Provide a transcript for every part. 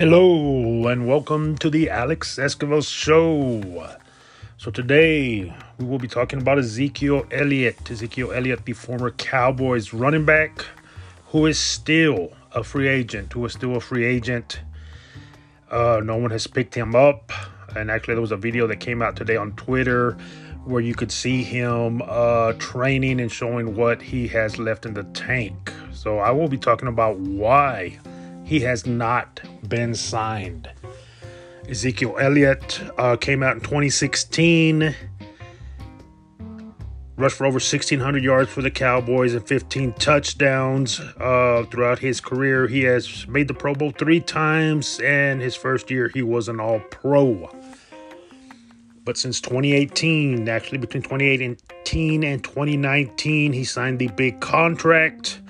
Hello and welcome to the Alex Esquivel Show. So today we will be talking about Ezekiel Elliott. Ezekiel Elliott, the former Cowboys running back, who is still a free agent. Who is still a free agent. Uh, no one has picked him up. And actually, there was a video that came out today on Twitter where you could see him uh, training and showing what he has left in the tank. So I will be talking about why he has not been signed. Ezekiel Elliott uh, came out in 2016, rushed for over 1,600 yards for the Cowboys and 15 touchdowns uh, throughout his career. He has made the Pro Bowl three times, and his first year he was an All Pro. But since 2018, actually between 2018 and 2019, he signed the big contract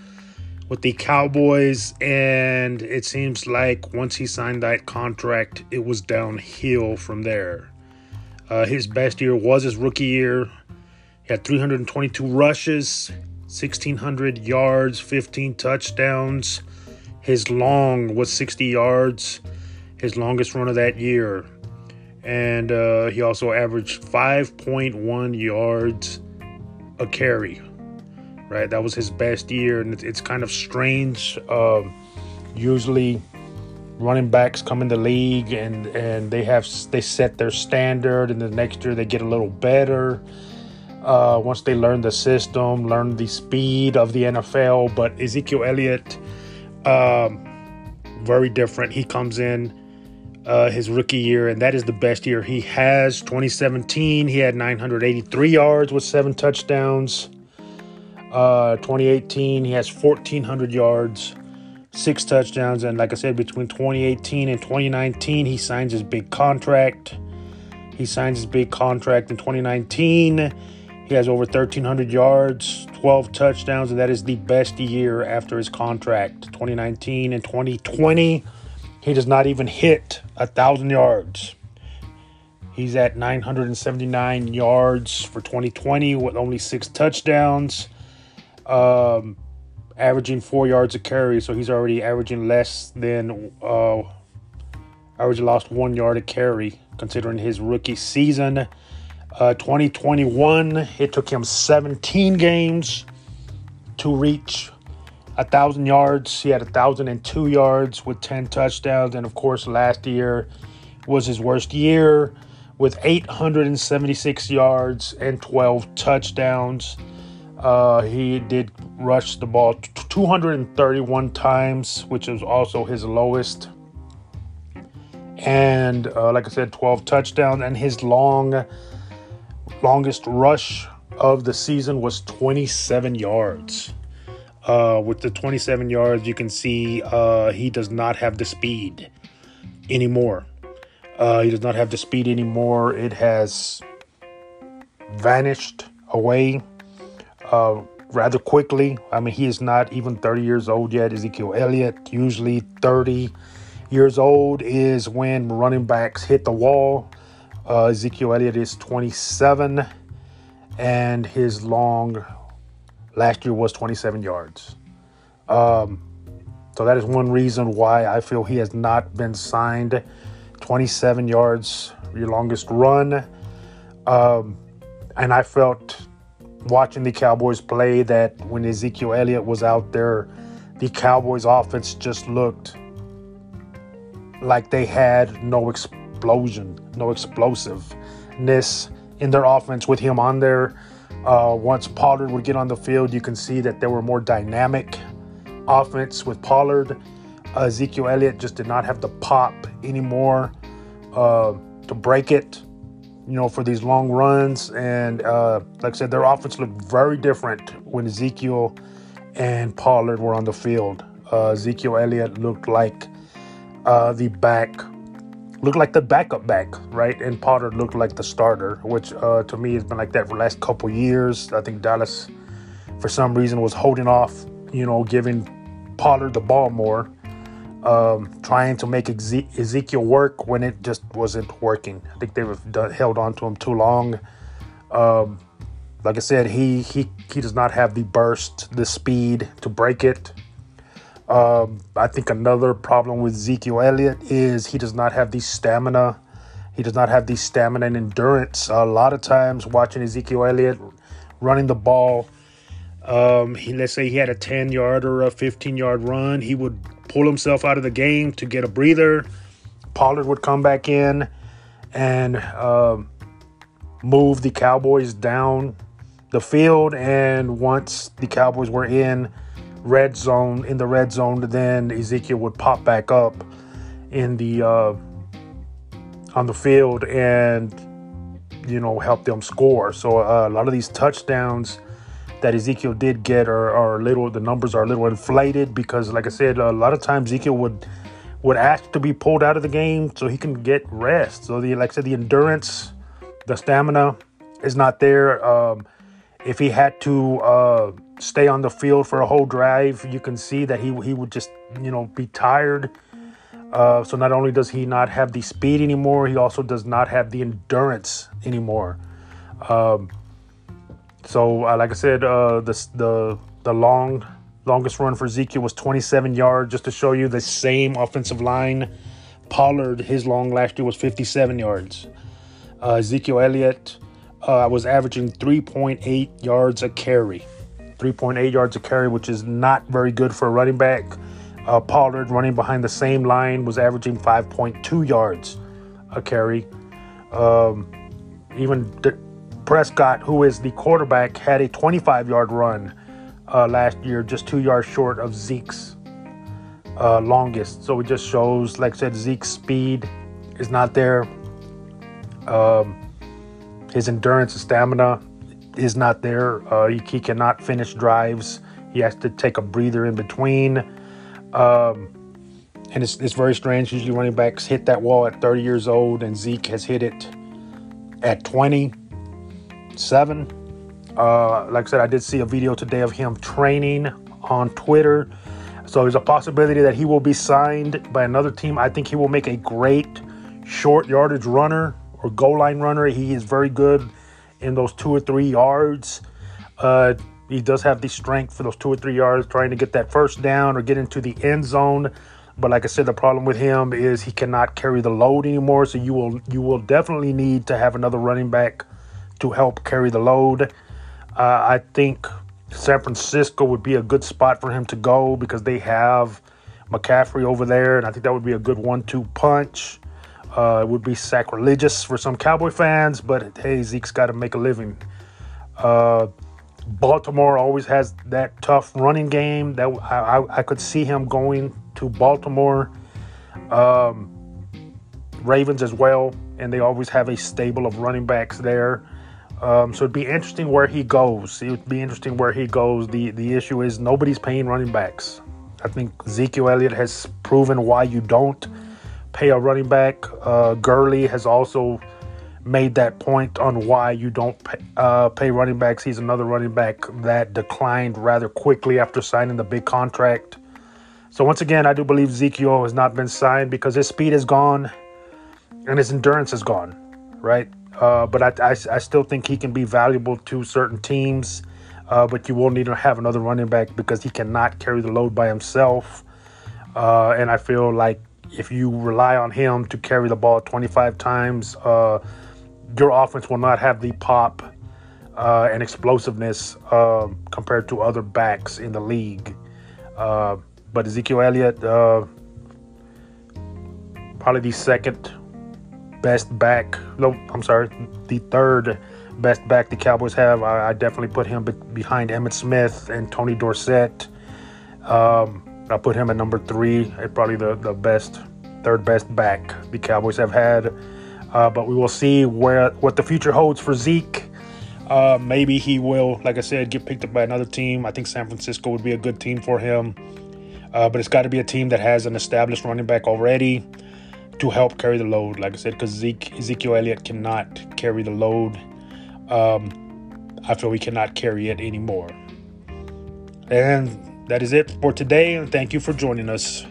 with the Cowboys, and it seems like once he signed that contract, it was downhill from there. Uh, his best year was his rookie year. He had 322 rushes, 1,600 yards, 15 touchdowns. His long was 60 yards, his longest run of that year. And uh, he also averaged 5.1 yards a carry right? That was his best year, and it's, kind of strange. Uh, usually, running backs come in the league and and they have they set their standard, and the next year they get a little better. Uh, once they learn the system, learn the speed of the NFL. But Ezekiel Elliott, um, very different. He comes in uh, his rookie year, and that is the best year he has. 2017, he had 983 yards with seven touchdowns. Uh, 2018, he has 1,400 yards, six touchdowns, and like I said, between 2018 and 2019, he signs his big contract. He signs his big contract in 2019. He has over 1,300 yards, 12 touchdowns, and that is the best year after his contract. 2019 and 2020, he does not even hit a thousand yards. He's at 979 yards for 2020 with only six touchdowns um, averaging four yards a carry, so he's already averaging less than uh, average lost one yard a carry considering his rookie season. Uh, 2021, it took him 17 games to reach a thousand yards. He had a thousand and two yards with 10 touchdowns, and of course, last year was his worst year with 876 yards and 12 touchdowns. Uh, he did rush the ball 231 times, which is also his lowest. And uh, like I said, 12 touchdowns. And his long, longest rush of the season was 27 yards. Uh, with the 27 yards, you can see uh, he does not have the speed anymore. Uh, he does not have the speed anymore. It has vanished away uh, rather quickly. I mean, he is not even 30 years old yet. Ezekiel Elliott, usually 30 years old, is when running backs hit the wall. Uh, Ezekiel Elliott is 27, and his long last year was 27 yards. Um, so that is one reason why I feel he has not been signed. 27 yards, your longest run. Um, and I felt watching the Cowboys play that when Ezekiel Elliott was out there, the Cowboys offense just looked like they had no explosion, no explosiveness in their offense with him on there. Uh, once Pollard would get on the field, you can see that there were more dynamic offense with Pollard. Uh, Ezekiel Elliott just did not have the pop anymore uh, to break it you know, for these long runs. And uh, like I said, their offense looked very different when Ezekiel and Pollard were on the field. Uh, Ezekiel Elliott looked like uh, the back, looked like the backup back, right? And Pollard looked like the starter, which uh, to me has been like that for the last couple years. I think Dallas, for some reason, was holding off, you know, giving Pollard the ball more um, trying to make Ezekiel work when it just wasn't working. I think they've held on to him too long. Um, like I said, he he he does not have the burst, the speed to break it. Um, I think another problem with Ezekiel Elliott is he does not have the stamina. He does not have the stamina and endurance. A lot of times, watching Ezekiel Elliott running the ball, um, he let's say he had a 10 yard or a 15 yard run, he would pull himself out of the game to get a breather. Pollard would come back in and um, move the Cowboys down the field. And once the Cowboys were in red zone in the red zone, then Ezekiel would pop back up in the uh, on the field and you know help them score. So uh, a lot of these touchdowns that Ezekiel did get are, are little. The numbers are a little inflated because, like I said, a lot of times Ezekiel would would ask to be pulled out of the game so he can get rest. So the like I said, the endurance, the stamina is not there. Um, if he had to uh, stay on the field for a whole drive, you can see that he he would just you know be tired. Uh, so not only does he not have the speed anymore, he also does not have the endurance anymore. Um, so uh, like I said, uh, the the the long longest run for Ezekiel was 27 yards. Just to show you the same offensive line, Pollard his long last year was 57 yards. Uh, Ezekiel Elliott uh, was averaging 3.8 yards a carry. 3.8 yards a carry, which is not very good for a running back. Uh, Pollard, running behind the same line, was averaging 5.2 yards a carry. Um, even Prescott, who is the quarterback, had a 25 yard run uh, last year, just two yards short of Zeke's uh, longest. So it just shows, like I said, Zeke's speed is not there. Um, his endurance and stamina is not there. Uh, he, he, cannot finish drives. He has to take a breather in between. Um, and it's, it's very strange. Usually running backs hit that wall at 30 years old, and Zeke has hit it at 27. Uh, like I said, I did see a video today of him training on Twitter. So there's a possibility that he will be signed by another team. I think he will make a great short yardage runner or goal line runner. He is very good in those two or three yards. Uh, he does have the strength for those two or three yards, trying to get that first down or get into the end zone. But like I said, the problem with him is he cannot carry the load anymore. So you will you will definitely need to have another running back to help carry the load. Uh, I think San Francisco would be a good spot for him to go because they have McCaffrey over there, and I think that would be a good one-two punch. Uh, it would be sacrilegious for some Cowboy fans, but hey, Zeke's got to make a living. Uh, Baltimore always has that tough running game. That I, I, could see him going to Baltimore. Um, Ravens as well, and they always have a stable of running backs there. Um, so it'd be interesting where he goes. It would be interesting where he goes. The the issue is nobody's paying running backs. I think Ezekiel Elliott has proven why you don't pay a running back. Uh, Gurley has also made that point on why you don't pay, uh, pay running backs. He's another running back that declined rather quickly after signing the big contract. So once again, I do believe Ezekiel has not been signed because his speed is gone and his endurance is gone, right? Uh, but I, I, I, still think he can be valuable to certain teams. Uh, but you will need to have another running back because he cannot carry the load by himself. Uh, and I feel like if you rely on him to carry the ball 25 times, uh, your offense will not have the pop uh, and explosiveness uh, compared to other backs in the league. Uh, but Ezekiel Elliott, probably the second best back. No, I'm sorry, the third best back the Cowboys have. I, I definitely put him be- behind Emmitt Smith and Tony Dorsett. Um, I put him at number three, probably the, the best, third best back the Cowboys have had. Uh, but we will see where what the future holds for Zeke. Uh, maybe he will, like I said, get picked up by another team. I think San Francisco would be a good team for him. Uh, but it's got to be a team that has an established running back already to help carry the load. Like I said, because Zeke, Ezekiel Elliott cannot carry the load. Um, I feel we cannot carry it anymore. And that is it for today. And thank you for joining us.